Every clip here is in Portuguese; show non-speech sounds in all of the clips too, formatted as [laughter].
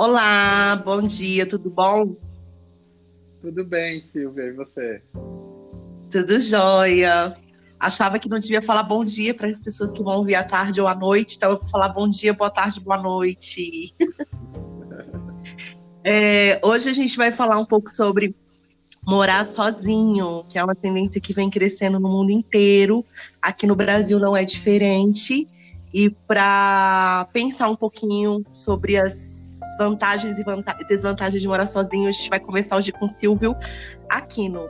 Olá, bom dia, tudo bom? Tudo bem, Silvia, e você? Tudo jóia. Achava que não devia falar bom dia para as pessoas que vão ouvir à tarde ou à noite, então eu vou falar bom dia, boa tarde, boa noite. [laughs] é, hoje a gente vai falar um pouco sobre morar sozinho, que é uma tendência que vem crescendo no mundo inteiro. Aqui no Brasil não é diferente. E para pensar um pouquinho sobre as vantagens e desvantagens de morar sozinho, a gente vai começar hoje com Silvio Aquino.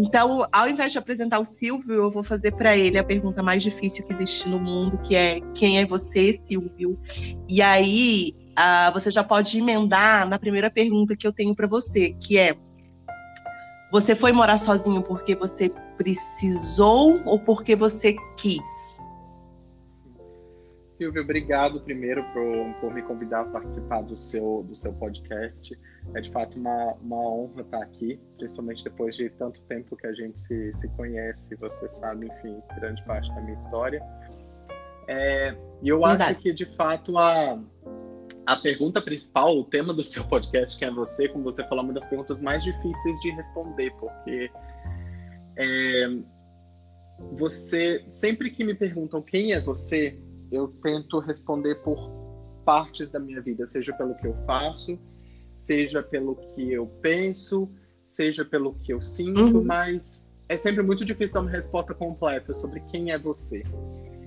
Então, ao invés de apresentar o Silvio, eu vou fazer para ele a pergunta mais difícil que existe no mundo, que é quem é você, Silvio? E aí, uh, você já pode emendar na primeira pergunta que eu tenho para você, que é você foi morar sozinho porque você precisou ou porque você quis? Silvio, obrigado primeiro por, por me convidar a participar do seu, do seu podcast. É de fato uma, uma honra estar aqui, principalmente depois de tanto tempo que a gente se, se conhece. Você sabe, enfim, grande parte da minha história. É, e eu Verdade. acho que, de fato, a, a pergunta principal, o tema do seu podcast, que é você, como você falou, é uma das perguntas mais difíceis de responder, porque é, você, sempre que me perguntam quem é você, eu tento responder por partes da minha vida, seja pelo que eu faço, seja pelo que eu penso, seja pelo que eu sinto, uhum. mas é sempre muito difícil dar uma resposta completa sobre quem é você.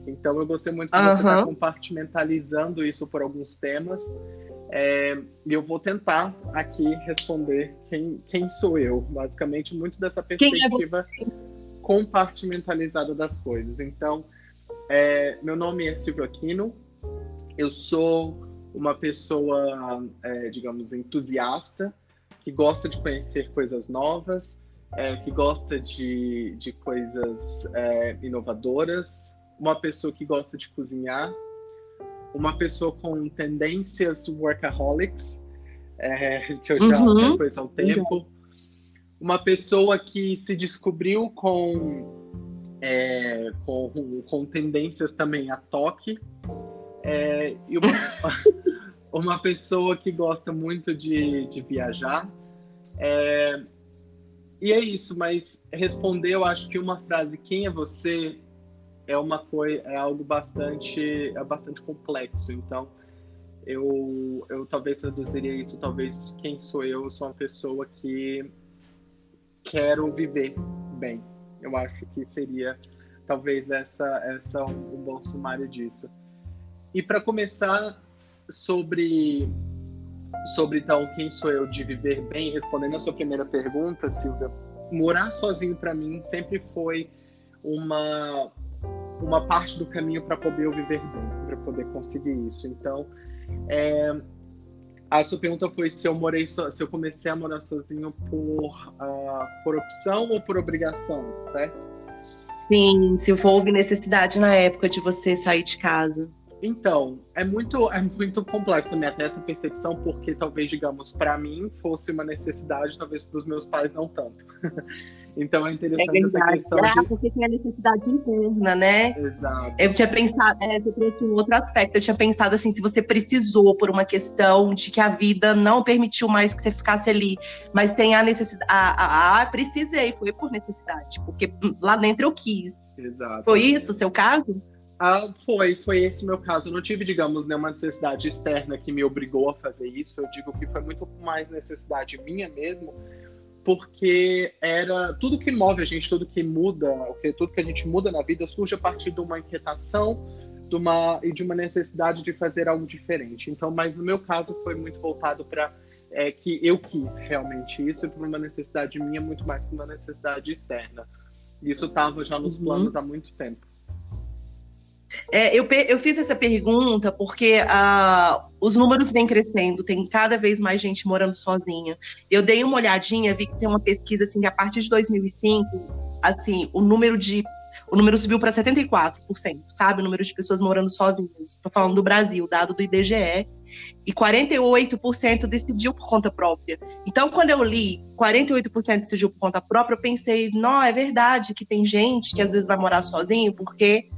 Então eu gostei muito de você estar tá compartimentalizando isso por alguns temas. É, e eu vou tentar aqui responder quem, quem sou eu, basicamente, muito dessa é perspectiva é compartimentalizada das coisas. Então, é, meu nome é Silvio Aquino, eu sou uma pessoa, é, digamos, entusiasta, que gosta de conhecer coisas novas, é, que gosta de, de coisas é, inovadoras, uma pessoa que gosta de cozinhar, uma pessoa com tendências workaholics, é, que eu já uhum. conheço há um tempo, uma pessoa que se descobriu com, é, com, com tendências também a toque, é, e uma, [laughs] uma pessoa que gosta muito de, de viajar. É, e é isso, mas responder, eu acho que uma frase, quem é você, é uma coisa, é algo bastante, é bastante complexo. Então, eu, eu talvez traduziria isso, talvez quem sou eu, eu sou uma pessoa que quero viver bem. Eu acho que seria talvez essa essa um, um bom sumário disso. E para começar sobre sobre então quem sou eu de viver bem, respondendo a sua primeira pergunta, Silvia, morar sozinho para mim sempre foi uma uma parte do caminho para poder eu viver bem, para poder conseguir isso. Então, é, a sua pergunta foi se eu morei so, se eu comecei a morar sozinho por uh, por opção ou por obrigação, certo? Sim, se houve necessidade na época de você sair de casa. Então, é muito, é muito complexo também até essa percepção, porque talvez, digamos, para mim fosse uma necessidade, talvez para os meus pais não tanto. [laughs] então é interessante é essa questão. É, de... porque tem a necessidade interna, né? Exato. Eu tinha pensado, é, eu trouxe um outro aspecto. Eu tinha pensado assim, se você precisou por uma questão de que a vida não permitiu mais que você ficasse ali, mas tem a necessidade. Ah, ah, precisei, foi por necessidade, porque lá dentro eu quis. Exato. Foi isso o seu caso? Ah, foi, foi esse o meu caso. Eu não tive, digamos, nenhuma necessidade externa que me obrigou a fazer isso. Eu digo que foi muito mais necessidade minha mesmo, porque era tudo que move a gente, tudo que muda, tudo que a gente muda na vida surge a partir de uma inquietação, de uma e de uma necessidade de fazer algo diferente. Então, mas no meu caso foi muito voltado para é, que eu quis realmente isso e por uma necessidade minha muito mais que uma necessidade externa. Isso estava já nos uhum. planos há muito tempo. É, eu, eu fiz essa pergunta porque uh, os números vêm crescendo, tem cada vez mais gente morando sozinha. Eu dei uma olhadinha, vi que tem uma pesquisa assim que a partir de 2005, assim, o número de o número subiu para 74%, sabe? O número de pessoas morando sozinhas. Estou falando do Brasil, dado do IBGE. E 48% decidiu por conta própria. Então, quando eu li 48% decidiu por conta própria, eu pensei, não, é verdade que tem gente que às vezes vai morar sozinho porque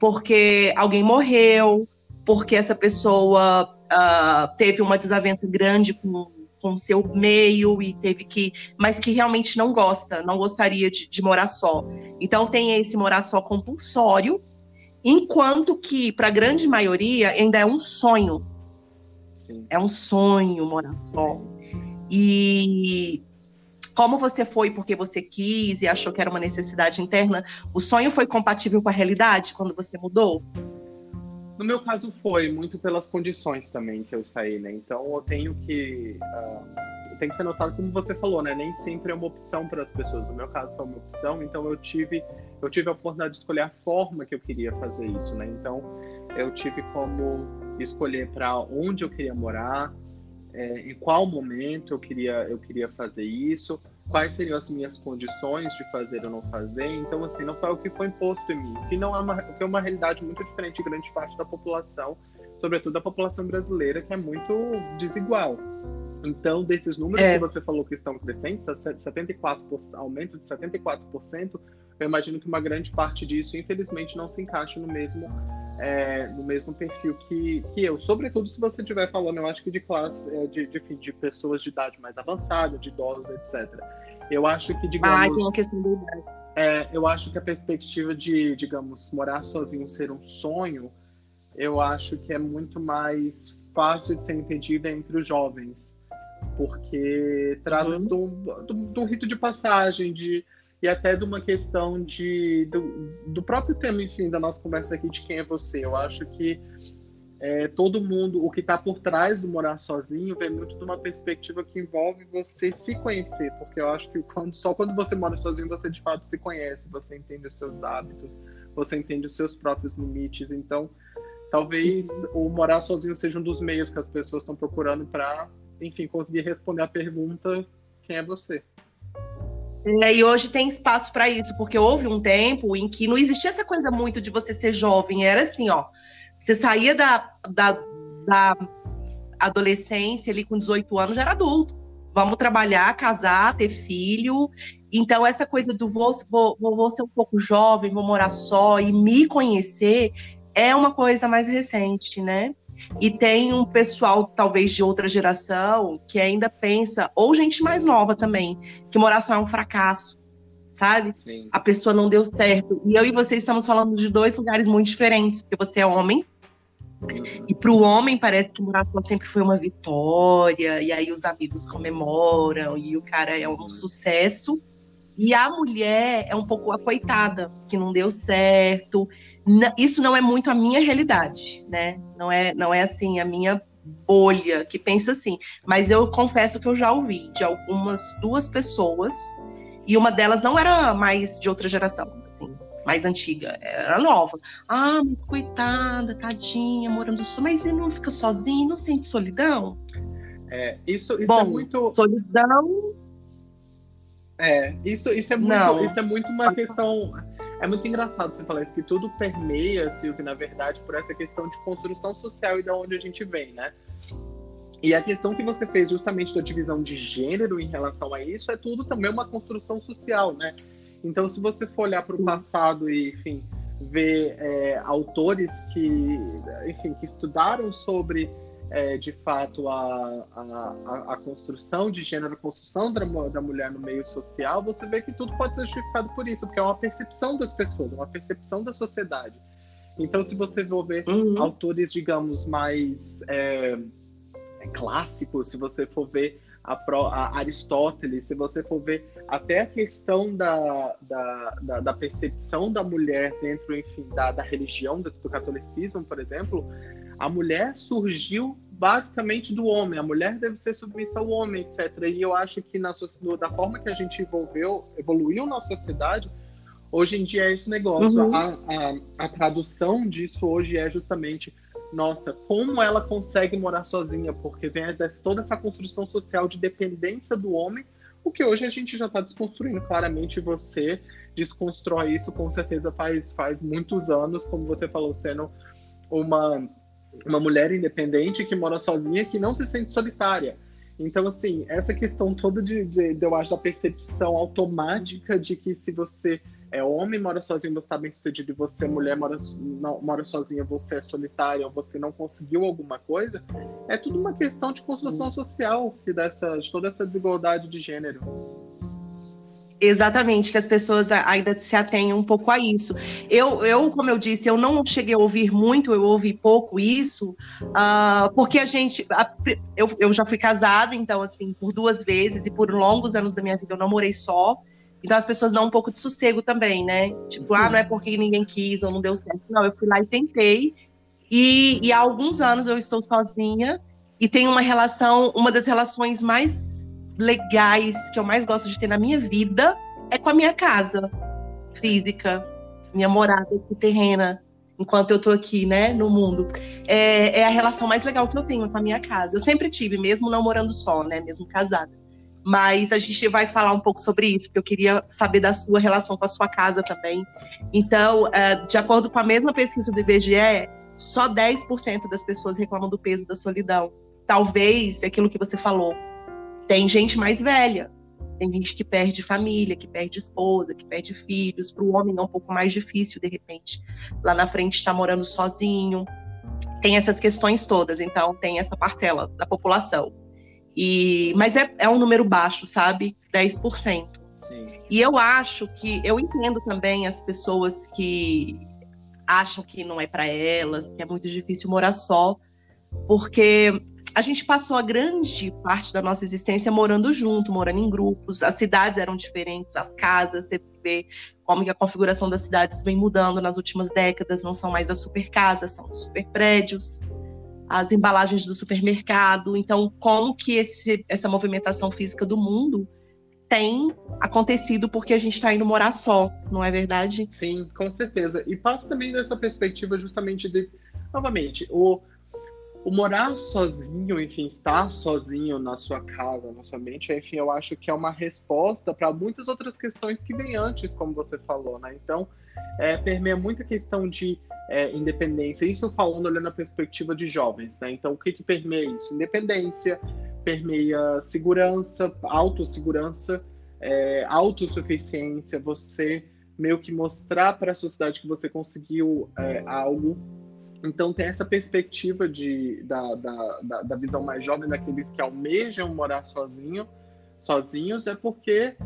porque alguém morreu, porque essa pessoa uh, teve uma desavença grande com com seu meio e teve que, mas que realmente não gosta, não gostaria de, de morar só. Então tem esse morar só compulsório, enquanto que para a grande maioria ainda é um sonho. Sim. É um sonho morar só. E como você foi porque você quis e achou que era uma necessidade interna, o sonho foi compatível com a realidade quando você mudou? No meu caso foi muito pelas condições também que eu saí, né? Então eu tenho que uh, tem que ser notado como você falou, né? Nem sempre é uma opção para as pessoas. No meu caso foi uma opção, então eu tive eu tive a oportunidade de escolher a forma que eu queria fazer isso, né? Então eu tive como escolher para onde eu queria morar, é, em qual momento eu queria, eu queria fazer isso, quais seriam as minhas condições de fazer ou não fazer. Então, assim, não foi o que foi imposto em mim, que não é uma, que é uma realidade muito diferente de grande parte da população, sobretudo da população brasileira, que é muito desigual. Então, desses números é. que você falou que estão crescentes, 74%, aumento de 74%, eu imagino que uma grande parte disso, infelizmente, não se encaixa no mesmo é, no mesmo perfil que, que eu. Sobretudo se você estiver falando, eu acho que de classe, é, de, de, de, pessoas de idade mais avançada, de idosos, etc. Eu acho que, digamos. Ah, tem uma questão de idade. É, eu acho que a perspectiva de, digamos, morar sozinho ser um sonho, eu acho que é muito mais fácil de ser entendida entre os jovens. Porque trata-se uhum. do, do, do rito de passagem, de e até de uma questão de, do, do, próprio tema, enfim, da nossa conversa aqui de quem é você. Eu acho que é, todo mundo, o que está por trás do morar sozinho, vem muito de uma perspectiva que envolve você se conhecer, porque eu acho que quando, só quando você mora sozinho você de fato se conhece, você entende os seus hábitos, você entende os seus próprios limites. Então, talvez o morar sozinho seja um dos meios que as pessoas estão procurando para, enfim, conseguir responder a pergunta: quem é você? É, e hoje tem espaço para isso, porque houve um tempo em que não existia essa coisa muito de você ser jovem, era assim, ó. Você saía da, da, da adolescência ali com 18 anos, já era adulto. Vamos trabalhar, casar, ter filho. Então, essa coisa do vou, vou, vou ser um pouco jovem, vou morar só e me conhecer é uma coisa mais recente, né? E tem um pessoal, talvez de outra geração, que ainda pensa, ou gente mais nova também, que morar só é um fracasso, sabe? Sim. A pessoa não deu certo. E eu e você estamos falando de dois lugares muito diferentes, porque você é homem. Uhum. E para o homem parece que morar só sempre foi uma vitória, e aí os amigos comemoram, e o cara é um sucesso. E a mulher é um pouco a coitada, que não deu certo, isso não é muito a minha realidade, né? Não é, não é assim a minha bolha que pensa assim. Mas eu confesso que eu já ouvi de algumas duas pessoas e uma delas não era mais de outra geração, assim, mais antiga, era nova. Ah, coitada, tadinha, morando só, mas ele não fica sozinho, não sente solidão? É, isso, isso é Bom, é muito. Solidão. É, isso, isso é muito, não. isso é muito uma questão é muito engraçado você falar isso, que tudo permeia, Silvio, na verdade, por essa questão de construção social e da onde a gente vem, né? E a questão que você fez justamente da divisão de gênero em relação a isso é tudo também uma construção social, né? Então, se você for olhar para o passado e, enfim, ver é, autores que, enfim, que estudaram sobre é, de fato a, a, a, construção de gênero, a construção da, da mulher no meio social, você vê que tudo pode ser justificado por isso, porque é uma percepção das pessoas, é uma percepção da sociedade. Então, se você for ver uhum. autores, digamos, mais é, é clássicos, se você for ver a, a, Aristóteles, se você for ver até a questão da, da, da, da percepção da mulher dentro, enfim, da, da religião, do, do catolicismo, por exemplo, a mulher surgiu basicamente do homem, a mulher deve ser submissa ao homem, etc. E eu acho que na, da forma que a gente evolveu, evoluiu na sociedade, hoje em dia é esse negócio. Uhum. A, a, a tradução disso hoje é justamente nossa, como ela consegue morar sozinha, porque vem toda essa construção social de dependência do homem, o que hoje a gente já está desconstruindo. Claramente você desconstrói isso com certeza faz, faz muitos anos, como você falou, sendo uma uma mulher independente que mora sozinha, que não se sente solitária. Então, assim, essa questão toda de, de, de, eu acho, da percepção automática de que se você é homem, mora sozinho, você está bem sucedido, e você, mulher, mora, não, mora sozinha, você é solitária, ou você não conseguiu alguma coisa, é tudo uma questão de construção social, que dessa, de toda essa desigualdade de gênero. Exatamente, que as pessoas ainda se atenham um pouco a isso. Eu, eu, como eu disse, eu não cheguei a ouvir muito, eu ouvi pouco isso, uh, porque a gente. A, eu, eu já fui casada, então, assim, por duas vezes, e por longos anos da minha vida eu não morei só. Então as pessoas dão um pouco de sossego também, né? Tipo, ah, não é porque ninguém quis ou não deu certo. Não, eu fui lá e tentei. E, e há alguns anos eu estou sozinha e tenho uma relação, uma das relações mais legais que eu mais gosto de ter na minha vida é com a minha casa física, minha morada terrena, enquanto eu tô aqui, né, no mundo. É, é, a relação mais legal que eu tenho com a minha casa. Eu sempre tive, mesmo não morando só, né, mesmo casada. Mas a gente vai falar um pouco sobre isso, porque eu queria saber da sua relação com a sua casa também. Então, é, de acordo com a mesma pesquisa do IBGE, só 10% das pessoas reclamam do peso da solidão. Talvez, é aquilo que você falou, tem gente mais velha, tem gente que perde família, que perde esposa, que perde filhos. Para o homem é um pouco mais difícil, de repente, lá na frente estar tá morando sozinho. Tem essas questões todas, então tem essa parcela da população. E, mas é, é um número baixo, sabe? 10%. Sim. E eu acho que, eu entendo também as pessoas que acham que não é para elas, que é muito difícil morar só, porque a gente passou a grande parte da nossa existência morando junto, morando em grupos. As cidades eram diferentes, as casas, você vê como que a configuração das cidades vem mudando nas últimas décadas, não são mais as super casas, são os super prédios, as embalagens do supermercado. Então, como que esse, essa movimentação física do mundo tem acontecido porque a gente está indo morar só, não é verdade? Sim, com certeza. E passa também dessa perspectiva justamente de, novamente, o o morar sozinho, enfim, estar sozinho na sua casa, na sua mente, enfim, eu acho que é uma resposta para muitas outras questões que vêm antes, como você falou, né? Então, é, permeia muita questão de é, independência, isso falando olhando a perspectiva de jovens, né? Então, o que, que permeia isso? Independência, permeia segurança, autossegurança, é, autossuficiência, você meio que mostrar para a sociedade que você conseguiu é, algo então tem essa perspectiva de, da, da, da, da, visão mais jovem daqueles que almejam morar sozinho, sozinhos, é porque,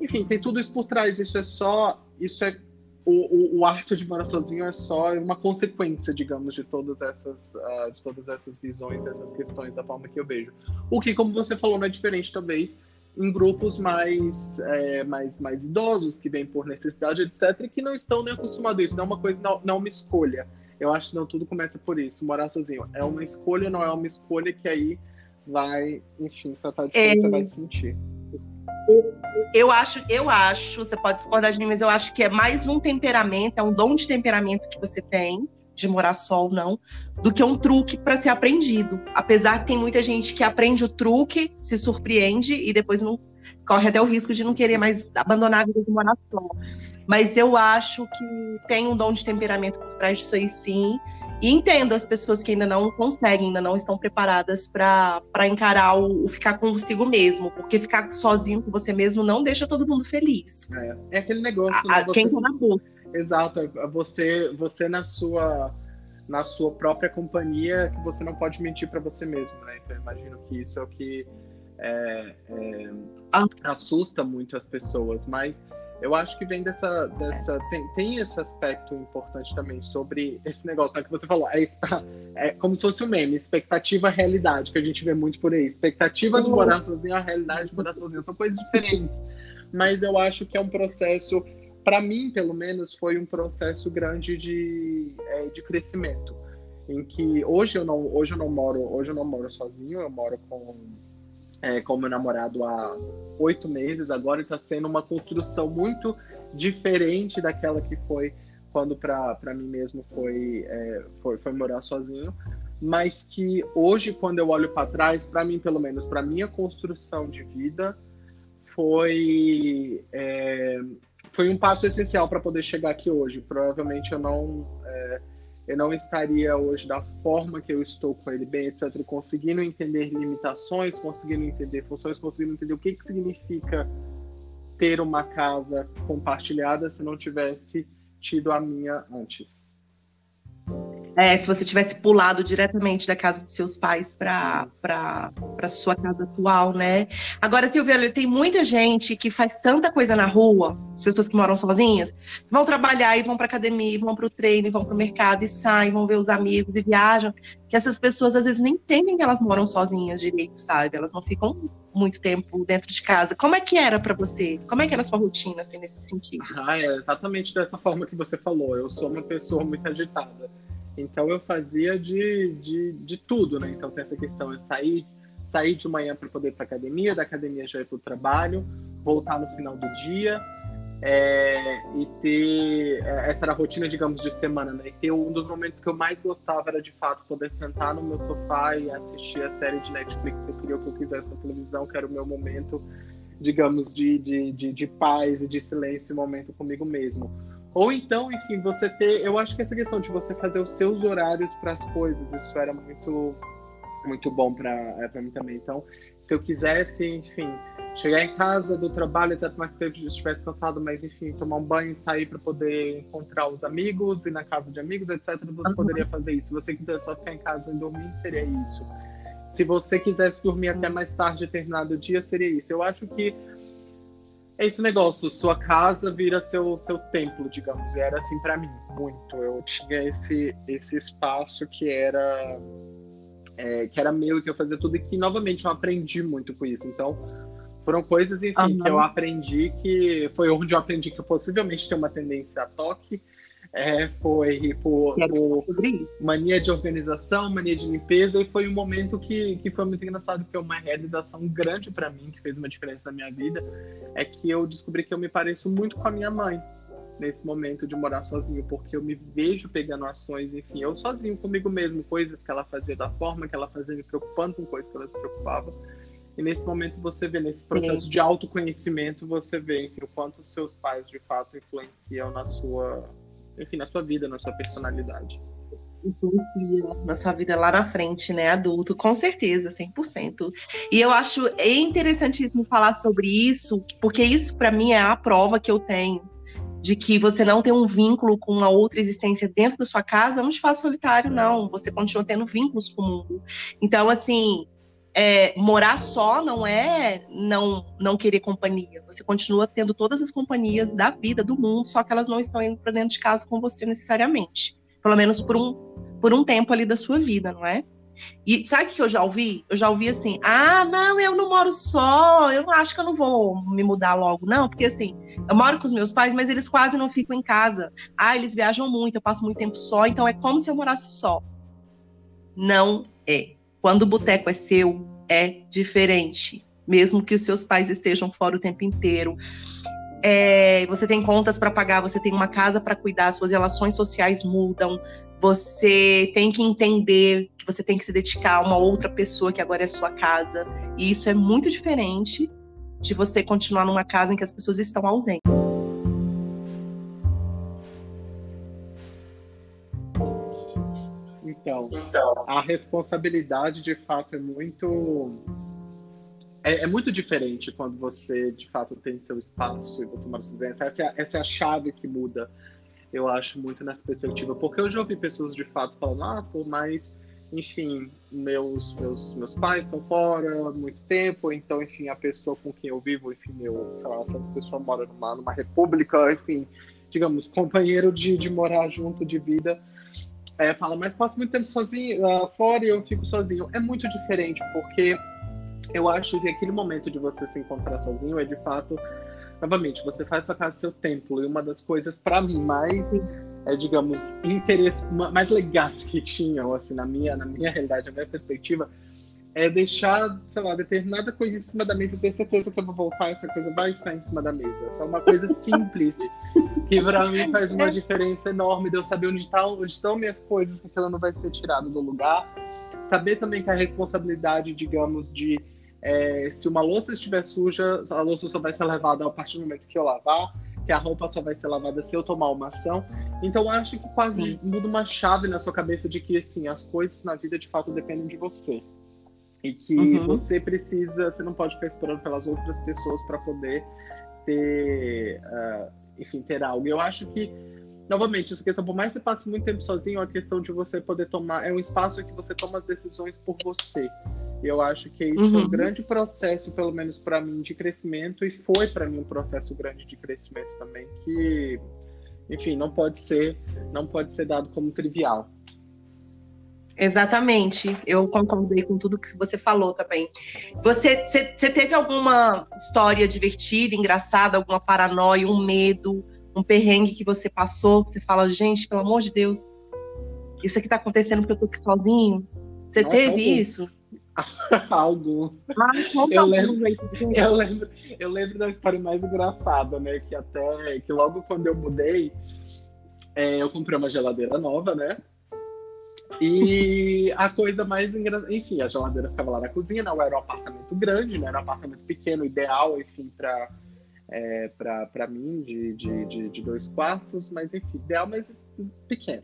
enfim, tem tudo isso por trás. Isso é só, isso é o, o, o arte de morar sozinho é só uma consequência, digamos, de todas essas, uh, de todas essas visões, essas questões da forma que eu vejo. O que, como você falou, não é diferente talvez em grupos mais, é, mais, mais idosos que vêm por necessidade, etc, e que não estão nem acostumados a isso. Não é uma coisa, não, não é uma escolha eu acho que não tudo começa por isso. Morar sozinho é uma escolha, não é uma escolha que aí vai, enfim, tratar de é... você vai sentir. Eu acho, eu acho, você pode discordar de mim, mas eu acho que é mais um temperamento, é um dom de temperamento que você tem, de morar só ou não, do que um truque para ser aprendido. Apesar que tem muita gente que aprende o truque, se surpreende e depois não corre até o risco de não querer mais abandonar a vida de morar só. Mas eu acho que tem um dom de temperamento por trás disso aí sim. E entendo as pessoas que ainda não conseguem, ainda não estão preparadas para encarar o, o, ficar consigo mesmo. Porque ficar sozinho com você mesmo não deixa todo mundo feliz. É, é aquele negócio. A, né, quem tá na boca. Exato. É você, você na sua na sua própria companhia que você não pode mentir para você mesmo, né? Então eu imagino que isso é o que é, é, assusta muito as pessoas, mas eu acho que vem dessa. dessa tem, tem esse aspecto importante também sobre esse negócio né, que você falou. É, é como se fosse um meme, expectativa realidade, que a gente vê muito por aí. Expectativa de morar sozinho, a realidade de morar sozinho. São coisas diferentes. Mas eu acho que é um processo, para mim, pelo menos, foi um processo grande de, é, de crescimento. Em que hoje eu não, hoje eu não moro, hoje eu não moro sozinho, eu moro com é, com meu namorado há oito meses agora está sendo uma construção muito diferente daquela que foi quando para mim mesmo foi, é, foi, foi morar sozinho, mas que hoje, quando eu olho para trás, para mim, pelo menos, para minha construção de vida, foi, é, foi um passo essencial para poder chegar aqui hoje. Provavelmente eu não. É, eu não estaria hoje da forma que eu estou com ele bem, etc., conseguindo entender limitações, conseguindo entender funções, conseguindo entender o que, que significa ter uma casa compartilhada se não tivesse tido a minha antes. É, se você tivesse pulado diretamente da casa dos seus pais para sua casa atual, né? Agora, Silvia, tem muita gente que faz tanta coisa na rua, as pessoas que moram sozinhas, vão trabalhar e vão para academia, vão para o treino, vão para o mercado e saem, vão ver os amigos e viajam, que essas pessoas às vezes nem entendem que elas moram sozinhas direito, sabe? Elas não ficam muito tempo dentro de casa. Como é que era para você? Como é que era a sua rotina assim nesse sentido? Ah, é exatamente dessa forma que você falou. Eu sou uma pessoa muito agitada. Então eu fazia de, de, de tudo, né? Então tem essa questão, eu sair, sair de manhã para poder ir para academia, da academia já ir para o trabalho, voltar no final do dia é, e ter é, essa era a rotina, digamos, de semana, né? E ter um dos momentos que eu mais gostava era de fato poder sentar no meu sofá e assistir a série de Netflix que eu queria o que eu quisesse na televisão, que era o meu momento, digamos, de, de, de, de paz e de silêncio, momento comigo mesmo. Ou então, enfim, você ter. Eu acho que essa questão de você fazer os seus horários para as coisas, isso era muito, muito bom para é, mim também. Então, se eu quisesse, enfim, chegar em casa do trabalho, etc., mais que eu estivesse cansado, mas enfim, tomar um banho, sair para poder encontrar os amigos, ir na casa de amigos, etc., você uhum. poderia fazer isso. Se você quiser só ficar em casa e dormir, seria isso. Se você quisesse dormir até mais tarde, determinado dia, seria isso. Eu acho que é esse negócio, sua casa vira seu, seu templo, digamos. E era assim para mim, muito. Eu tinha esse, esse espaço que era é, que era meu e que eu fazia tudo e que, novamente, eu aprendi muito com isso. Então, foram coisas, enfim, uhum. que eu aprendi que foi onde eu aprendi que eu possivelmente tenho uma tendência a toque, é, foi por, por, mania de organização, mania de limpeza, e foi um momento que, que foi muito engraçado, que foi uma realização grande para mim, que fez uma diferença na minha vida, é que eu descobri que eu me pareço muito com a minha mãe nesse momento de morar sozinho, porque eu me vejo pegando ações, enfim, eu sozinho comigo mesmo, coisas que ela fazia da forma que ela fazia, me preocupando com coisas que ela se preocupava. E nesse momento você vê, nesse processo Sim. de autoconhecimento, você vê enfim, o quanto os seus pais de fato influenciam na sua enfim, na sua vida, na sua personalidade. Na sua vida lá na frente, né, adulto, com certeza, 100%. E eu acho interessantíssimo falar sobre isso, porque isso para mim é a prova que eu tenho de que você não tem um vínculo com uma outra existência dentro da sua casa, não te faz solitário, não. Você continua tendo vínculos com o mundo. Então, assim, é, morar só não é não não querer companhia. Você continua tendo todas as companhias da vida, do mundo, só que elas não estão indo para dentro de casa com você necessariamente. Pelo menos por um, por um tempo ali da sua vida, não é? E sabe o que eu já ouvi? Eu já ouvi assim: ah, não, eu não moro só, eu acho que eu não vou me mudar logo, não, porque assim, eu moro com os meus pais, mas eles quase não ficam em casa. Ah, eles viajam muito, eu passo muito tempo só, então é como se eu morasse só. Não é. Quando o boteco é seu, é diferente, mesmo que os seus pais estejam fora o tempo inteiro. É, você tem contas para pagar, você tem uma casa para cuidar, suas relações sociais mudam, você tem que entender que você tem que se dedicar a uma outra pessoa que agora é sua casa. E isso é muito diferente de você continuar numa casa em que as pessoas estão ausentes. Então, então, a responsabilidade de fato é muito. É, é, muito diferente quando você de fato tem seu espaço e você mora sozinho. Essa, é, essa é a chave que muda, eu acho, muito nessa perspectiva. Porque eu já ouvi pessoas de fato falando, ah, pô, mas enfim, meus, meus, meus pais estão fora há muito tempo, então, enfim, a pessoa com quem eu vivo, enfim, meu, sei lá, essa pessoa mora numa, numa república, enfim, digamos, companheiro de, de morar junto, de vida, é, fala, mas passo muito tempo sozinho, uh, fora e eu fico sozinho. É muito diferente, porque eu acho que aquele momento de você se encontrar sozinho é de fato, novamente, você faz sua casa seu templo. E uma das coisas, para mim, mais, é, digamos, interesse, mais legais que tinham, assim, na minha, na minha realidade, na minha perspectiva, é deixar, sei lá, determinada coisa em cima da mesa e ter certeza que eu vou voltar, essa coisa vai estar em cima da mesa. Essa é uma coisa [laughs] simples que para mim faz uma diferença enorme de eu saber onde, tá, onde estão minhas coisas, que aquilo não vai ser tirado do lugar. Saber também que a responsabilidade, digamos, de é, se uma louça estiver suja, a louça só vai ser lavada a partir do momento que eu lavar, que a roupa só vai ser lavada se eu tomar uma ação. Então acho que quase Sim. muda uma chave na sua cabeça de que assim, as coisas na vida de fato dependem de você. E que uhum. você precisa, você não pode ficar esperando pelas outras pessoas para poder ter, uh, enfim, ter algo. Eu acho que, novamente, essa questão, por mais que você passe muito tempo sozinho, a questão de você poder tomar, é um espaço em que você toma as decisões por você. E eu acho que isso uhum. é um grande processo, pelo menos para mim, de crescimento, e foi para mim um processo grande de crescimento também, que, enfim, não pode ser, não pode ser dado como trivial. Exatamente, eu concordei com tudo que você falou também. Você, você, você teve alguma história divertida, engraçada, alguma paranoia, um medo, um perrengue que você passou, que você fala, gente, pelo amor de Deus, isso aqui tá acontecendo porque eu tô aqui sozinho? Você Nossa, teve alguns. isso? [laughs] alguns. Ah, eu, lembro, eu, lembro, eu lembro da história mais engraçada, né? Que até que logo quando eu mudei, é, eu comprei uma geladeira nova, né? E a coisa mais engraçada, enfim, a geladeira ficava lá na cozinha, não era um apartamento grande, não era um apartamento pequeno, ideal, enfim, para é, para mim, de, de, de, de, dois quartos, mas enfim, ideal, mas pequeno.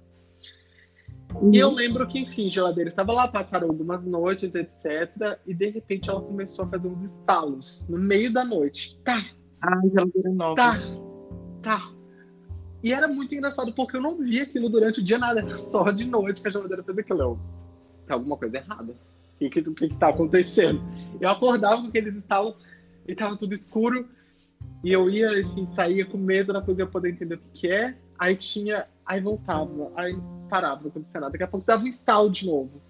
Uhum. E eu lembro que, enfim, a geladeira estava lá, passaram algumas noites, etc. E de repente ela começou a fazer uns estalos no meio da noite. Tá. Ah, geladeira nova. Tá. Tá. E era muito engraçado, porque eu não via aquilo durante o dia nada, era só de noite que a geladeira fazia aquilo. Eu, tem alguma coisa errada. O que, que, que, que tá acontecendo? Eu acordava com aqueles estalos e tava tudo escuro. E eu ia, enfim, saía com medo na cozinha poder entender o que, é. Aí tinha, aí voltava, aí parava, não acontecia nada. Daqui a pouco dava um estalo de novo.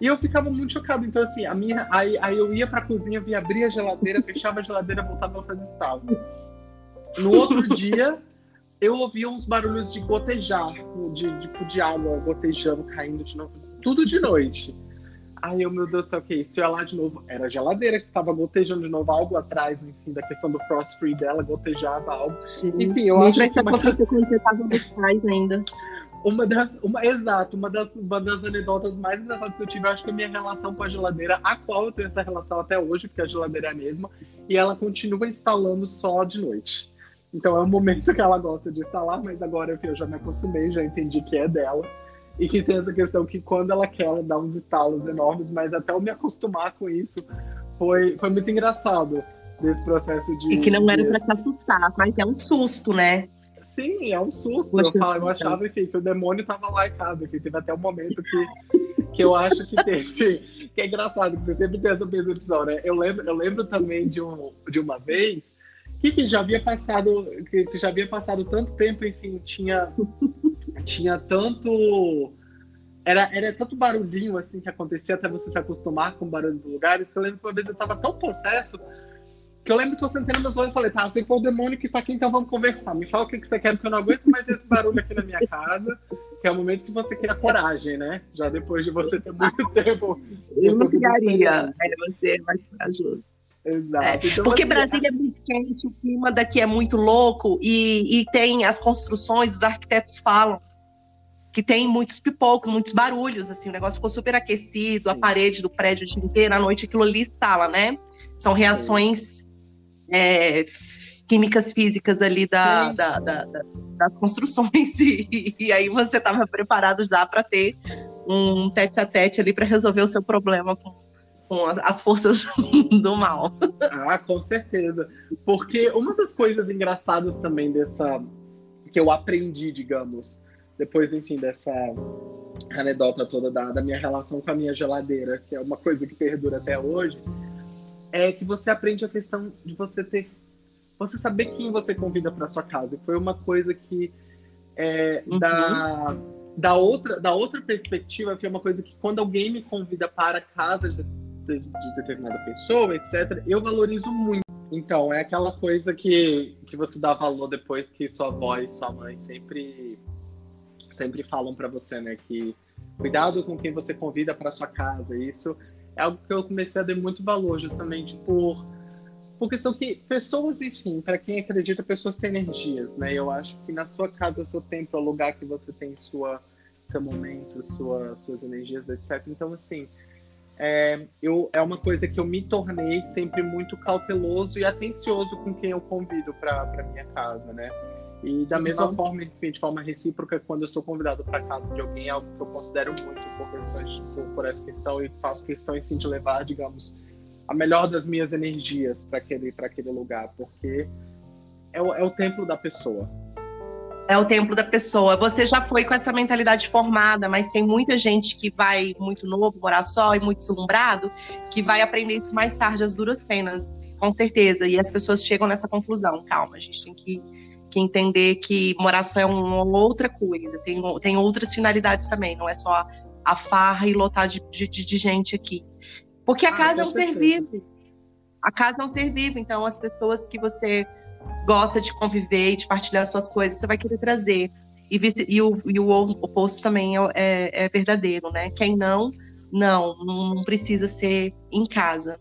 E eu ficava muito chocado. Então, assim, a minha. Aí, aí eu ia pra cozinha, via abrir a geladeira, fechava a geladeira, voltava a fazer estalo. No outro dia, eu ouvia uns barulhos de gotejar, de, tipo de água gotejando, caindo de novo, tudo de noite. Aí eu, meu Deus do céu, o que é isso? Eu ia lá de novo, era a geladeira que estava gotejando de novo, algo atrás, enfim, da questão do frost free dela, gotejava algo. Enfim, eu acho que... Uma... quando você estava pais ainda. Uma das, uma, exato, uma das, uma das anedotas mais engraçadas que eu tive, eu acho que é a minha relação com a geladeira, a qual eu tenho essa relação até hoje, porque a geladeira é a mesma, e ela continua instalando só de noite. Então é um momento que ela gosta de estar lá, mas agora eu já me acostumei, já entendi que é dela. E que tem essa questão que quando ela quer, ela dá uns estalos enormes, mas até eu me acostumar com isso foi, foi muito engraçado nesse processo de. E que não era para te assustar, mas é um susto, né? Sim, é um susto. eu, falo, eu achava enfim, que o demônio estava lá em casa, que teve até um momento que, que eu acho que teve. Que é engraçado, que você sempre tem essa percepção, né? Eu lembro, eu lembro também de, um, de uma vez que, que já havia passado, que, que, já havia passado tanto tempo, enfim, tinha, [laughs] tinha tanto. Era, era tanto barulhinho assim que acontecia até você se acostumar com o barulho dos lugares, que eu lembro que uma vez eu tava tão possesso que eu lembro que eu sentei no meu olhos e falei, tá, você foi o demônio que tá aqui, então vamos conversar. Me fala o que, que você quer, porque eu não aguento mais esse barulho aqui na minha casa, que é o momento que você cria coragem, né? Já depois de você ter muito tempo. Eu não criaria, é, você é mais corajoso. Exato. É, então, porque assim, Brasília é muito quente, o clima daqui é muito louco e, e tem as construções, os arquitetos falam que tem muitos pipocos, muitos barulhos, assim, o negócio ficou super aquecido, a parede do prédio inteira, à noite aquilo ali estala, né? São reações é, químicas físicas ali da, da, da, da, das construções [laughs] e, e aí você estava preparado já para ter um tete a tete ali para resolver o seu problema com com as forças [laughs] do mal. Ah, com certeza. Porque uma das coisas engraçadas também dessa. que eu aprendi, digamos, depois, enfim, dessa anedota toda da, da minha relação com a minha geladeira, que é uma coisa que perdura até hoje, é que você aprende a questão de você ter. Você saber quem você convida para sua casa. E foi uma coisa que. É, uhum. da, da, outra, da outra perspectiva, que é uma coisa que quando alguém me convida para casa de, de determinada pessoa, etc., eu valorizo muito. Então, é aquela coisa que, que você dá valor depois que sua avó e sua mãe sempre, sempre falam para você, né? Que cuidado com quem você convida para sua casa. Isso é algo que eu comecei a dar muito valor, justamente por porque são que pessoas, enfim, para quem acredita, pessoas têm energias, né? Eu acho que na sua casa, seu tempo é o lugar que você tem sua seu momento, sua, suas energias, etc. Então, assim, é, eu, é uma coisa que eu me tornei sempre muito cauteloso e atencioso com quem eu convido para minha casa, né? E da mesma uhum. forma, de forma recíproca, quando eu sou convidado para casa de alguém, é algo que eu considero muito por, questões, por, por essa questão e faço questão, enfim, de levar, digamos, a melhor das minhas energias para aquele, aquele lugar, porque é o, é o templo da pessoa. É o templo da pessoa. Você já foi com essa mentalidade formada, mas tem muita gente que vai muito novo, morar só e muito deslumbrado, que vai aprender mais tarde as duras penas, com certeza. E as pessoas chegam nessa conclusão. Calma, a gente tem que que entender que morar só é uma outra coisa, tem, tem outras finalidades também, não é só a farra e lotar de, de, de gente aqui. Porque a ah, casa é um ser vivo. A casa é um ser vivo, então as pessoas que você gosta de conviver e de partilhar suas coisas, você vai querer trazer. E, e, o, e o oposto também é, é, é, verdadeiro, né? Quem não, não, não precisa ser em casa.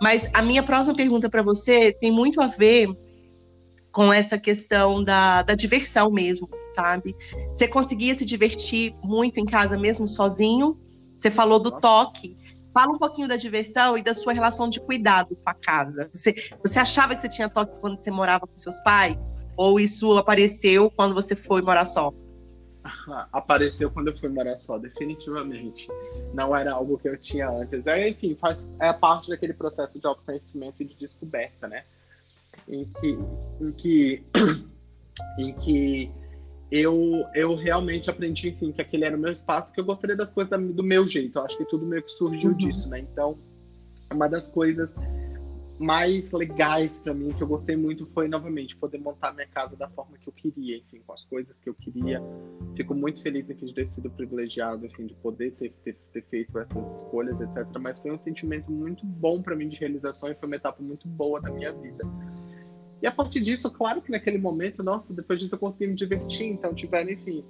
Mas a minha próxima pergunta para você tem muito a ver com essa questão da, da diversão mesmo, sabe? Você conseguia se divertir muito em casa mesmo sozinho? Você falou do toque. Fala um pouquinho da diversão e da sua relação de cuidado com a casa. Você, você achava que você tinha toque quando você morava com seus pais? Ou isso apareceu quando você foi morar só? [laughs] Apareceu quando eu fui morar só, definitivamente. Não era algo que eu tinha antes. É, enfim, faz, é parte daquele processo de autoconhecimento e de descoberta, né? em que, em que, [clears throat] em que eu, eu realmente aprendi, enfim, que aquele era o meu espaço, que eu gostaria das coisas do meu jeito. Eu acho que tudo meio que surgiu uhum. disso, né? Então, uma das coisas mais legais para mim, que eu gostei muito, foi novamente poder montar minha casa da forma que eu queria, enfim, com as coisas que eu queria. Fico muito feliz, enfim, de ter sido privilegiado, enfim, de poder ter, ter, ter feito essas escolhas, etc. Mas foi um sentimento muito bom para mim de realização e foi uma etapa muito boa da minha vida. E a partir disso, claro que naquele momento, nossa, depois disso eu consegui me divertir, então tiveram, enfim,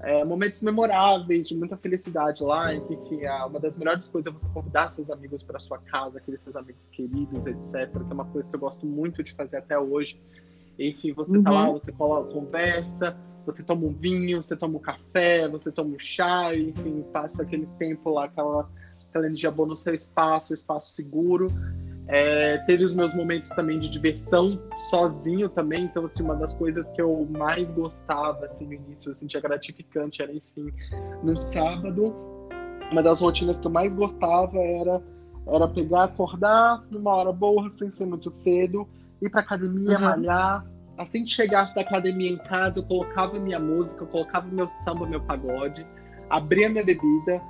é, momentos memoráveis, de muita felicidade lá. Enfim, é uma das melhores coisas é você convidar seus amigos para sua casa, aqueles seus amigos queridos, etc. Que é uma coisa que eu gosto muito de fazer até hoje. Enfim, você uhum. tá lá, uhum. você conversa, você toma um vinho, você toma um café, você toma um chá, enfim, passa aquele tempo lá, aquela, aquela energia boa no seu espaço, espaço seguro. É, teve os meus momentos também de diversão sozinho também, então assim, uma das coisas que eu mais gostava assim no início, eu sentia gratificante era, enfim, no sábado, uma das rotinas que eu mais gostava era era pegar, acordar numa hora boa, sem ser muito cedo, ir pra academia, uhum. malhar. Assim que chegasse da academia em casa, eu colocava minha música, eu colocava meu samba, meu pagode, abria minha bebida,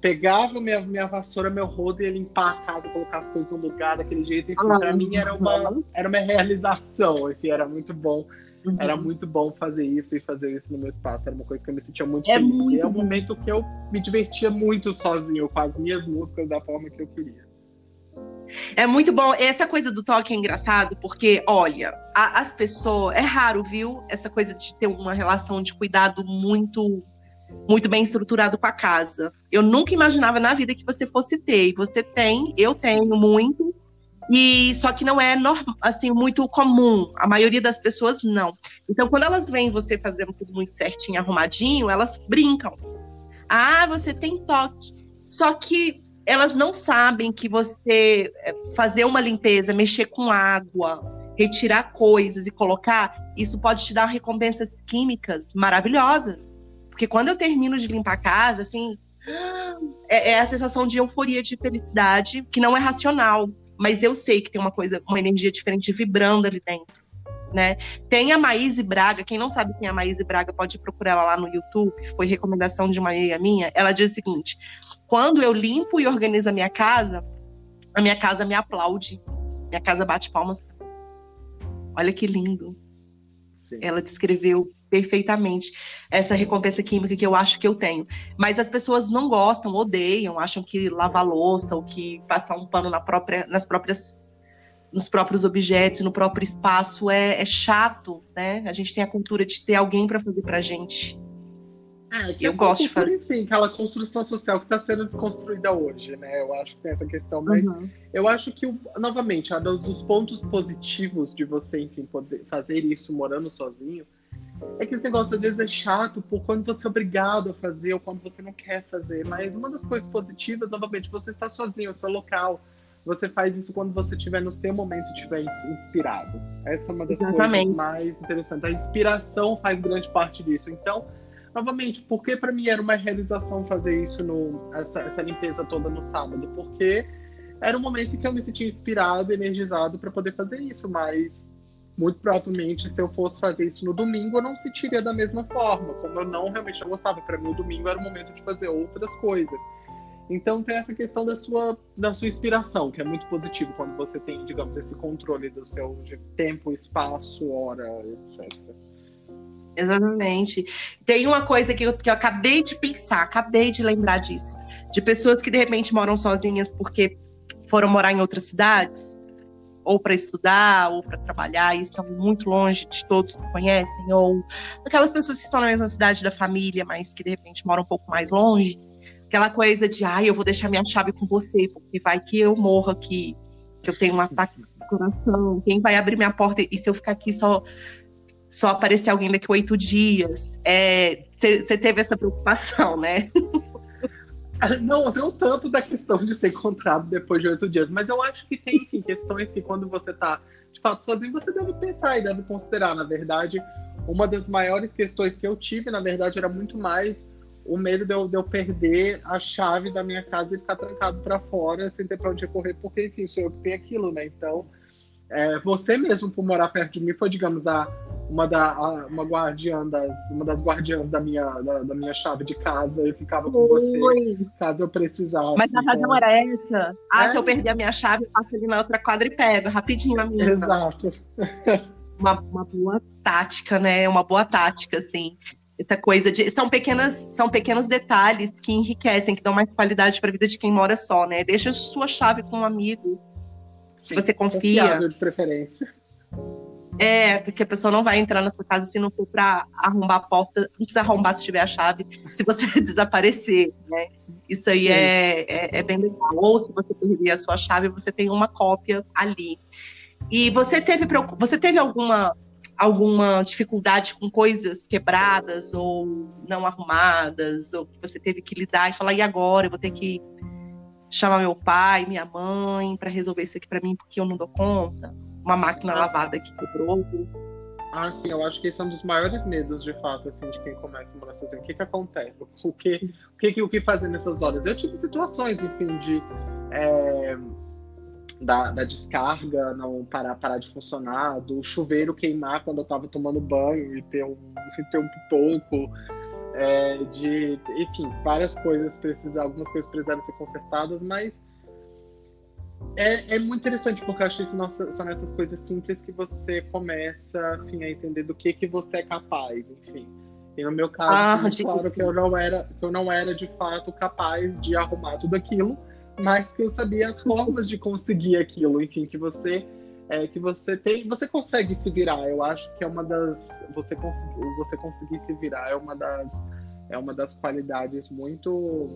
pegava minha, minha vassoura, meu rodo ia limpar a casa, colocar as coisas no lugar daquele jeito. Enfim, ah, pra mim era uma, era uma realização, enfim, era muito bom. Uhum. Era muito bom fazer isso e fazer isso no meu espaço. Era uma coisa que eu me sentia muito é feliz. Muito e é um momento que eu me divertia muito sozinho, com as minhas músicas da forma que eu queria. É muito bom. Essa coisa do toque é engraçado, porque, olha, a, as pessoas. É raro, viu? Essa coisa de ter uma relação de cuidado muito muito bem estruturado com a casa. Eu nunca imaginava na vida que você fosse ter. E você tem, eu tenho muito. E só que não é assim muito comum. A maioria das pessoas não. Então, quando elas veem você fazendo tudo muito certinho, arrumadinho, elas brincam. Ah, você tem toque. Só que elas não sabem que você eh, fazer uma limpeza, mexer com água, retirar coisas e colocar, isso pode te dar recompensas químicas maravilhosas. Porque quando eu termino de limpar a casa, assim, é, é, a sensação de euforia, de felicidade, que não é racional. Mas eu sei que tem uma coisa, uma energia diferente vibrando ali dentro. Né? Tem a Maíse Braga, quem não sabe quem é a Maíse Braga pode procurar ela lá no YouTube, foi recomendação de uma amiga minha. Ela diz o seguinte: quando eu limpo e organizo a minha casa, a minha casa me aplaude. Minha casa bate palmas. Olha que lindo. Sim. Ela descreveu perfeitamente essa recompensa química que eu acho que eu tenho. Mas as pessoas não gostam, odeiam, acham que lavar louça ou que passar um pano na própria, nas próprias nos próprios objetos, no próprio espaço é, é chato, né? A gente tem a cultura de ter alguém para fazer pra gente. É, eu gosto de fazer. Enfim, aquela construção social que está sendo desconstruída hoje, né? Eu acho que tem essa questão, mas uhum. eu acho que, novamente, um dos pontos positivos de você, enfim, poder fazer isso morando sozinho é que esse negócio às vezes é chato por quando você é obrigado a fazer ou quando você não quer fazer. Mas uma das coisas positivas, novamente, você está sozinho, é seu local, você faz isso quando você estiver no seu momento, estiver inspirado. Essa é uma das Exatamente. coisas mais interessantes. A inspiração faz grande parte disso. Então, novamente, porque para mim era uma realização fazer isso no essa, essa limpeza toda no sábado, porque era um momento em que eu me sentia inspirado, energizado para poder fazer isso, mas muito provavelmente se eu fosse fazer isso no domingo eu não sentiria da mesma forma, como eu não realmente não gostava, para mim o domingo era o momento de fazer outras coisas. Então tem essa questão da sua da sua inspiração, que é muito positivo quando você tem, digamos, esse controle do seu tempo, espaço, hora, etc. Exatamente. Tem uma coisa que eu, que eu acabei de pensar, acabei de lembrar disso. De pessoas que de repente moram sozinhas porque foram morar em outras cidades, ou para estudar, ou para trabalhar, e estão muito longe de todos que conhecem, ou aquelas pessoas que estão na mesma cidade da família, mas que de repente moram um pouco mais longe. Aquela coisa de, ai, ah, eu vou deixar minha chave com você, porque vai que eu morro aqui, que eu tenho um ataque de coração, quem vai abrir minha porta? E se eu ficar aqui só só aparecer alguém daqui oito dias. Você é, teve essa preocupação, né? [laughs] [laughs] Não, não tanto da questão de ser encontrado depois de oito dias, mas eu acho que tem, enfim, questões que quando você está de fato sozinho, você deve pensar e deve considerar. Na verdade, uma das maiores questões que eu tive, na verdade, era muito mais o medo de eu, de eu perder a chave da minha casa e ficar trancado para fora sem ter para onde correr, porque, enfim, sou eu que tenho aquilo, né? Então, é, você mesmo, por morar perto de mim, foi, digamos, a uma, da, uma guardiã das, uma das guardiãs da minha, da, da minha chave de casa e ficava com Oi. você caso eu precisasse. Mas a razão era essa? Ah, é. que eu perdi a minha chave, passo ali na outra quadra e pego, rapidinho a minha. Exato. uma, uma boa tática, né? Uma boa tática, assim. Essa coisa de. São, pequenas, são pequenos detalhes que enriquecem, que dão mais qualidade para a vida de quem mora só, né? Deixa sua chave com um amigo. Sim, se você confia. de preferência. É, porque a pessoa não vai entrar na sua casa se não for para arrombar a porta. Não precisa arrombar se tiver a chave, se você [laughs] desaparecer, né? Isso aí é, é, é, bem legal. Ou se você perder a sua chave, você tem uma cópia ali. E você teve, você teve alguma, alguma dificuldade com coisas quebradas ou não arrumadas, ou que você teve que lidar e falar, e agora? Eu vou ter que chamar meu pai, minha mãe, para resolver isso aqui para mim, porque eu não dou conta? Uma máquina lavada que quebrou. Ah, sim, eu acho que esse é um dos maiores medos, de fato, assim, de quem começa a morar sozinho. O que que acontece? O que, o que, o que fazer nessas horas? Eu tive situações, enfim, de... É, da, da, descarga não parar, parar de funcionar, do chuveiro queimar quando eu estava tomando banho e ter um, ter um pipoco, é, de, enfim, várias coisas precisam, algumas coisas precisaram ser consertadas, mas é, é muito interessante porque eu acho que nossa, são essas coisas simples que você começa enfim, a entender do que, que você é capaz, enfim. E no meu caso, ah, claro que eu não era, que eu não era de fato capaz de arrumar tudo aquilo, mas que eu sabia as formas de conseguir aquilo, enfim, que você é, que você tem, você consegue se virar. Eu acho que é uma das você conseguir, você conseguir se virar é uma das é uma das qualidades muito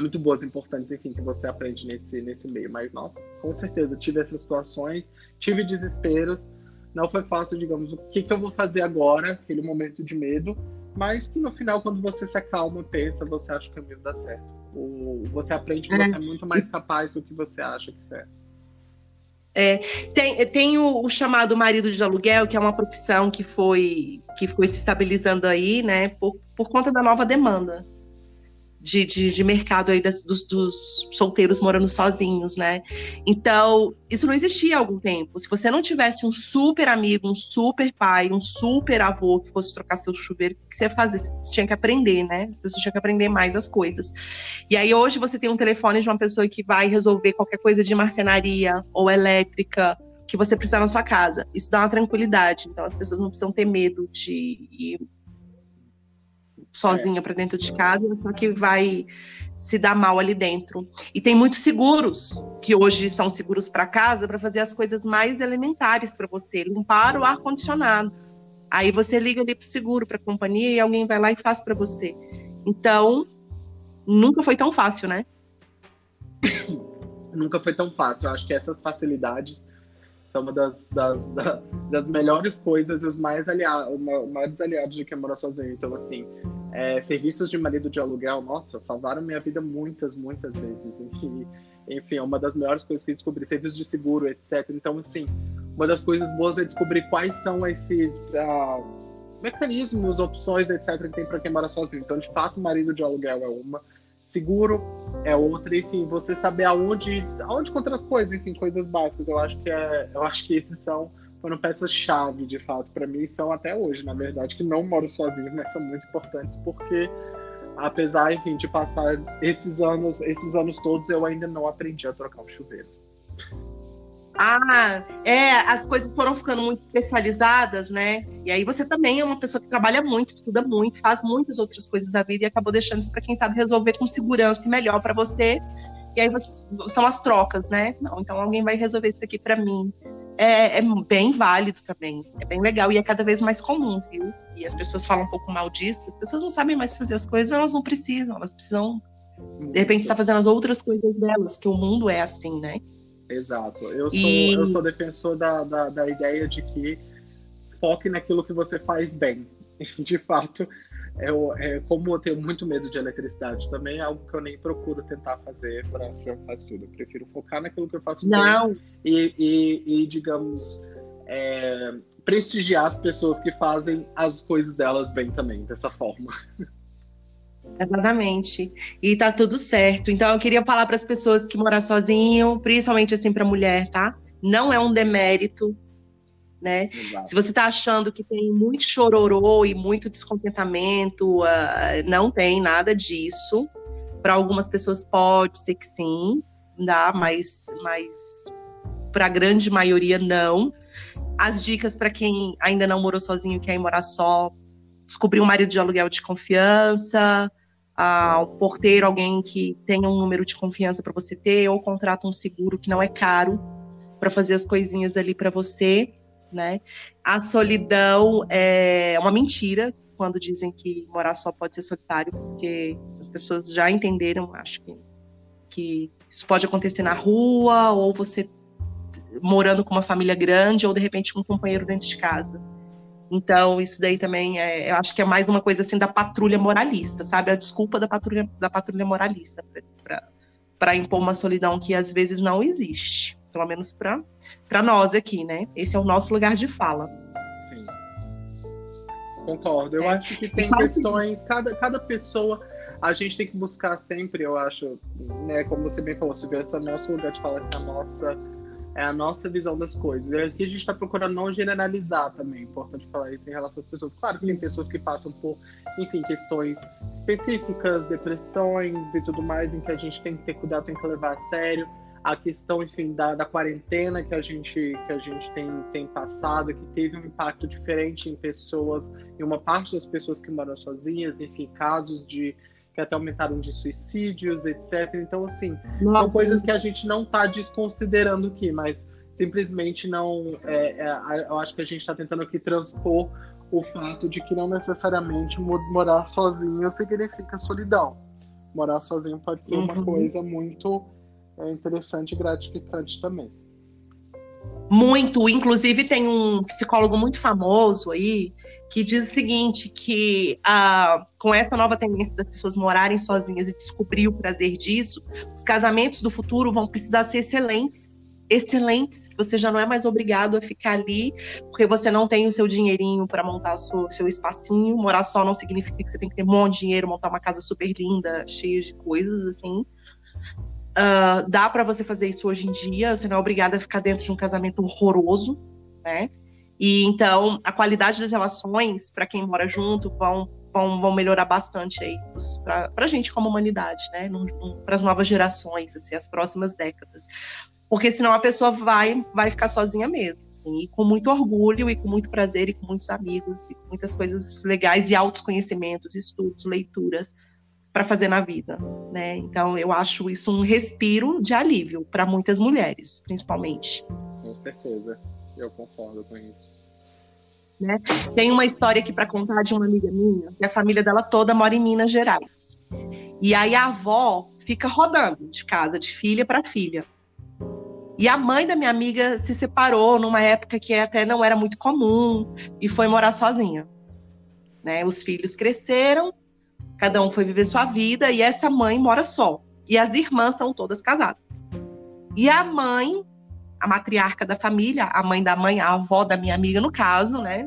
muito boas, importantes, enfim, que você aprende nesse, nesse meio. Mas, nossa, com certeza, tive essas situações, tive desesperos. Não foi fácil, digamos, o que, que eu vou fazer agora, aquele momento de medo, mas que no final, quando você se acalma, pensa, você acha que o caminho dá certo. O, você aprende que você é muito mais capaz do que você acha que é. É, tem, tem o, o, chamado marido de aluguel, que é uma profissão que foi, que foi se estabilizando aí, né, por, por conta da nova demanda de, de, de mercado aí das, dos, dos, solteiros morando sozinhos, né? Então, isso não existia há algum tempo. Se você não tivesse um super amigo, um super pai, um super avô que fosse trocar seu chuveiro, o que você ia fazer? Você tinha que aprender, né? As pessoas tinham que aprender mais as coisas. E aí, hoje, você tem um telefone de uma pessoa que vai resolver qualquer coisa de marcenaria ou elétrica que você precisa na sua casa. Isso dá uma tranquilidade. Então, as pessoas não precisam ter medo de ir sozinha é. para dentro de casa, só que vai se dar mal ali dentro. E tem muitos seguros que hoje são seguros para casa para fazer as coisas mais elementares para você, limpar o ar condicionado. Aí você liga ali para o seguro, para a companhia e alguém vai lá e faz para você. Então, nunca foi tão fácil, né? [coughs] nunca foi tão fácil. Eu acho que essas facilidades são uma das, das, das melhores coisas e os mais aliados, os maiores aliados de quem mora sozinho. Então, assim, é, serviços de marido de aluguel, nossa, salvaram minha vida muitas, muitas vezes. E enfim, é uma das melhores coisas que descobri, serviço de seguro, etc. Então, assim, uma das coisas boas é descobrir quais são esses uh, mecanismos, opções, etc., que tem para quem mora sozinho. Então, de fato, marido de aluguel é uma, seguro é outra, enfim, você saber aonde, aonde encontrar as coisas, enfim, coisas básicas. Eu acho que é, eu acho que esses são foram peças-chave, de fato, para mim, são até hoje, na verdade, que não moro sozinho, mas são muito importantes porque apesar, enfim, de passar esses anos, esses anos todos, eu ainda não aprendi a trocar o chuveiro. Ah, é, as coisas foram ficando muito especializadas, né? E aí você também é uma pessoa que trabalha muito, estuda muito, faz muitas outras coisas da vida e acabou deixando isso para quem sabe resolver com segurança e melhor para você. E aí você, são as trocas, né? Não, então alguém vai resolver isso aqui para mim. É, é, bem válido também, é bem legal e é cada vez mais comum, viu? E as pessoas falam um pouco mal disso, as pessoas não sabem mais fazer as coisas, elas não precisam, elas precisam de repente estar fazendo as outras coisas delas, que o mundo é assim, né? Exato. Eu sou, e... eu sou defensor da, da, da ideia de que foque naquilo que você faz bem. [laughs] De fato, eu, é, como eu tenho muito medo de eletricidade também, é algo que eu nem procuro tentar fazer para ser faz tudo. Eu prefiro focar naquilo que eu faço Não. bem e, e, e digamos, é, prestigiar as pessoas que fazem as coisas delas bem também, dessa forma. [laughs] Exatamente. E tá tudo certo. Então eu queria falar para as pessoas que moram sozinho, principalmente assim para mulher, tá? Não é um demérito, né? Exato. Se você tá achando que tem muito chororô e muito descontentamento, uh, não tem nada disso. Para algumas pessoas pode ser que sim, dá, mas, mas para a grande maioria não. As dicas para quem ainda não morou sozinho, quer ir morar só, descobrir um marido de aluguel de confiança, ao porteiro, alguém que tenha um número de confiança para você ter, ou contrata um seguro que não é caro para fazer as coisinhas ali para você, né? A solidão é uma mentira quando dizem que morar só pode ser solitário, porque as pessoas já entenderam, acho que, que isso pode acontecer na rua, ou você morando com uma família grande, ou de repente com um companheiro dentro de casa. Então, isso daí também é, eu acho que é mais uma coisa assim da patrulha moralista, sabe? A desculpa da patrulha, da patrulha moralista para impor uma solidão que às vezes não existe. Pelo menos para nós aqui, né? Esse é o nosso lugar de fala. Sim. Concordo. Eu é. acho que tem questões, cada, cada pessoa a gente tem que buscar sempre, eu acho, né, como você bem falou, Silvia, esse é o nosso lugar de fala, essa é a nossa é a nossa visão das coisas. E aqui a gente está procurando não generalizar também, é importante falar isso em relação às pessoas. Claro que tem pessoas que passam por, enfim, questões específicas, depressões e tudo mais, em que a gente tem que ter cuidado, tem que levar a sério. A questão, enfim, da, da quarentena que a gente, que a gente tem, tem passado, que teve um impacto diferente em pessoas, em uma parte das pessoas que moram sozinhas, enfim, casos de que até aumentaram de suicídios, etc. Então, assim, Nossa. são coisas que a gente não está desconsiderando aqui, mas simplesmente não. É, é, eu acho que a gente está tentando aqui transpor o fato de que não necessariamente morar sozinho significa solidão. Morar sozinho pode ser uhum. uma coisa muito é, interessante e gratificante também. Muito, inclusive tem um psicólogo muito famoso aí que diz o seguinte, que ah, com essa nova tendência das pessoas morarem sozinhas e descobrir o prazer disso, os casamentos do futuro vão precisar ser excelentes, excelentes. Você já não é mais obrigado a ficar ali porque você não tem o seu dinheirinho para montar o seu espacinho. Morar só não significa que você tem que ter um monte de dinheiro, montar uma casa super linda, cheia de coisas assim. Uh, dá para você fazer isso hoje em dia, você não é obrigada a ficar dentro de um casamento horroroso, né? E então a qualidade das relações para quem mora junto vão, vão, vão melhorar bastante aí para a gente como humanidade, né? Para as novas gerações, assim, as próximas décadas. Porque senão a pessoa vai, vai ficar sozinha mesmo, assim, e com muito orgulho, e com muito prazer, e com muitos amigos, e com muitas coisas legais, e altos conhecimentos, estudos, leituras, para fazer na vida, né? Então eu acho isso um respiro de alívio para muitas mulheres, principalmente. Com certeza, eu concordo com isso. Né? Tem uma história aqui para contar de uma amiga minha, que a família dela toda mora em Minas Gerais. E aí a avó fica rodando de casa, de filha para filha. E a mãe da minha amiga se separou numa época que até não era muito comum e foi morar sozinha. Né? Os filhos cresceram Cada um foi viver sua vida e essa mãe mora só. E as irmãs são todas casadas. E a mãe, a matriarca da família, a mãe da mãe, a avó da minha amiga, no caso, né?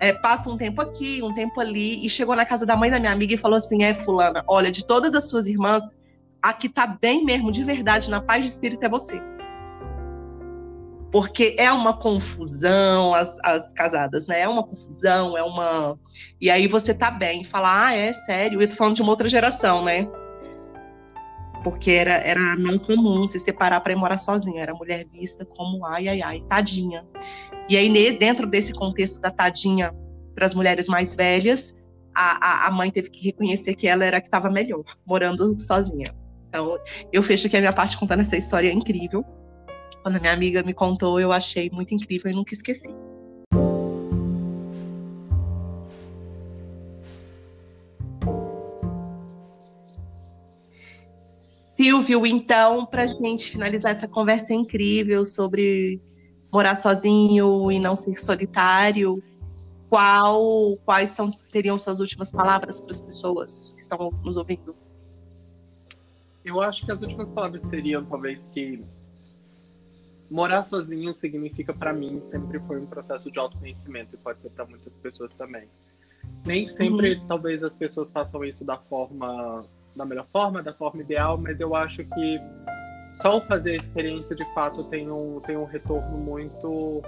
É, passa um tempo aqui, um tempo ali, e chegou na casa da mãe da minha amiga e falou assim: É, Fulana, olha, de todas as suas irmãs, a que tá bem mesmo, de verdade, na paz de espírito é você. Porque é uma confusão, as, as casadas, né? É uma confusão, é uma. E aí você tá bem, fala, ah, é sério. Eu tô falando de uma outra geração, né? Porque era, era não comum se separar para ir morar sozinha. Era mulher vista como ai, ai, ai, tadinha. E aí, dentro desse contexto da tadinha para as mulheres mais velhas, a, a, a, mãe teve que reconhecer que ela era a que estava melhor, morando sozinha. Então, eu fecho aqui a minha parte contando essa história incrível. Quando a minha amiga me contou, eu achei muito incrível e nunca esqueci. Silvio, então, para gente finalizar essa conversa incrível sobre morar sozinho e não ser solitário, qual, quais são, seriam suas últimas palavras para as pessoas que estão nos ouvindo? Eu acho que as últimas palavras seriam talvez que morar sozinho significa para mim sempre foi um processo de autoconhecimento e pode ser para muitas pessoas também. Nem sempre uhum. talvez as pessoas façam isso da forma da melhor forma, da forma ideal, mas eu acho que só fazer a experiência de fato tem um tem um retorno muito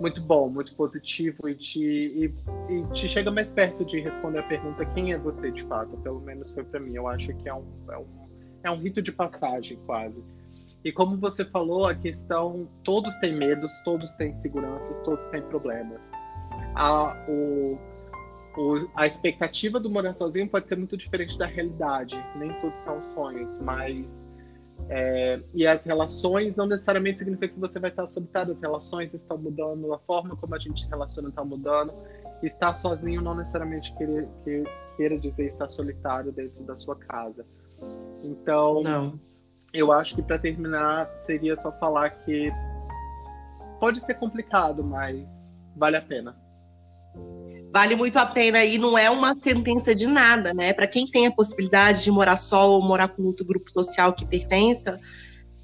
muito bom, muito positivo e te, e, e te chega mais perto de responder a pergunta quem é você de fato. Pelo menos foi para mim. Eu acho que é um, é um, é um rito de passagem quase. E como você falou, a questão, todos têm medos, todos têm inseguranças, todos têm problemas. A, o, o, a expectativa do morar sozinho pode ser muito diferente da realidade. Nem todos são sonhos, mas é, e as relações não necessariamente significa que você vai estar solitário, as relações estão mudando, a forma como a gente se relaciona está mudando. Estar sozinho não necessariamente queira, queira dizer estar solitário dentro da sua casa. Então, não. Eu acho que para terminar seria só falar que pode ser complicado, mas vale a pena vale muito a pena e não é uma sentença de nada, né? Para quem tem a possibilidade de morar só ou morar com outro grupo social que pertença,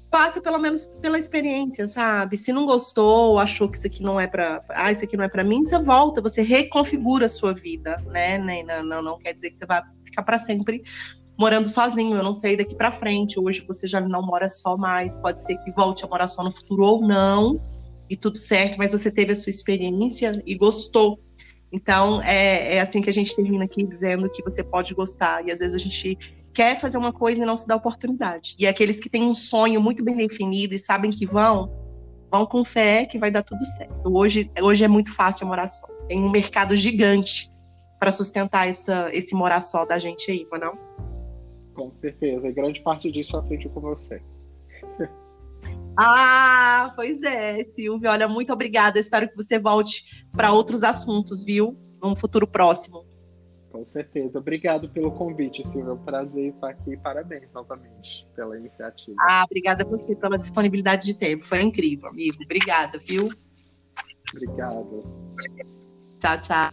passa pelo menos pela experiência, sabe? Se não gostou, achou que isso aqui não é para, ah, isso aqui não é para mim, você volta, você reconfigura a sua vida, né? Não, não, não quer dizer que você vai ficar para sempre morando sozinho. Eu não sei daqui para frente. Hoje você já não mora só mais, pode ser que volte a morar só no futuro ou não. E tudo certo, mas você teve a sua experiência e gostou então, é, é assim que a gente termina aqui dizendo que você pode gostar. E às vezes a gente quer fazer uma coisa e não se dá oportunidade. E aqueles que têm um sonho muito bem definido e sabem que vão, vão com fé que vai dar tudo certo. Hoje, hoje é muito fácil morar só. Tem um mercado gigante para sustentar essa, esse morar só da gente aí, não? Com certeza. E grande parte disso eu aprendi com você. [laughs] Ah, pois é, Silvia. Olha, muito obrigada. Eu espero que você volte para outros assuntos, viu? Num futuro próximo. Com certeza. Obrigado pelo convite, Silvia. É um prazer estar aqui. Parabéns novamente pela iniciativa. Ah, obrigada por você pela disponibilidade de tempo. Foi incrível, amigo. Obrigada, viu? Obrigado. Tchau, tchau.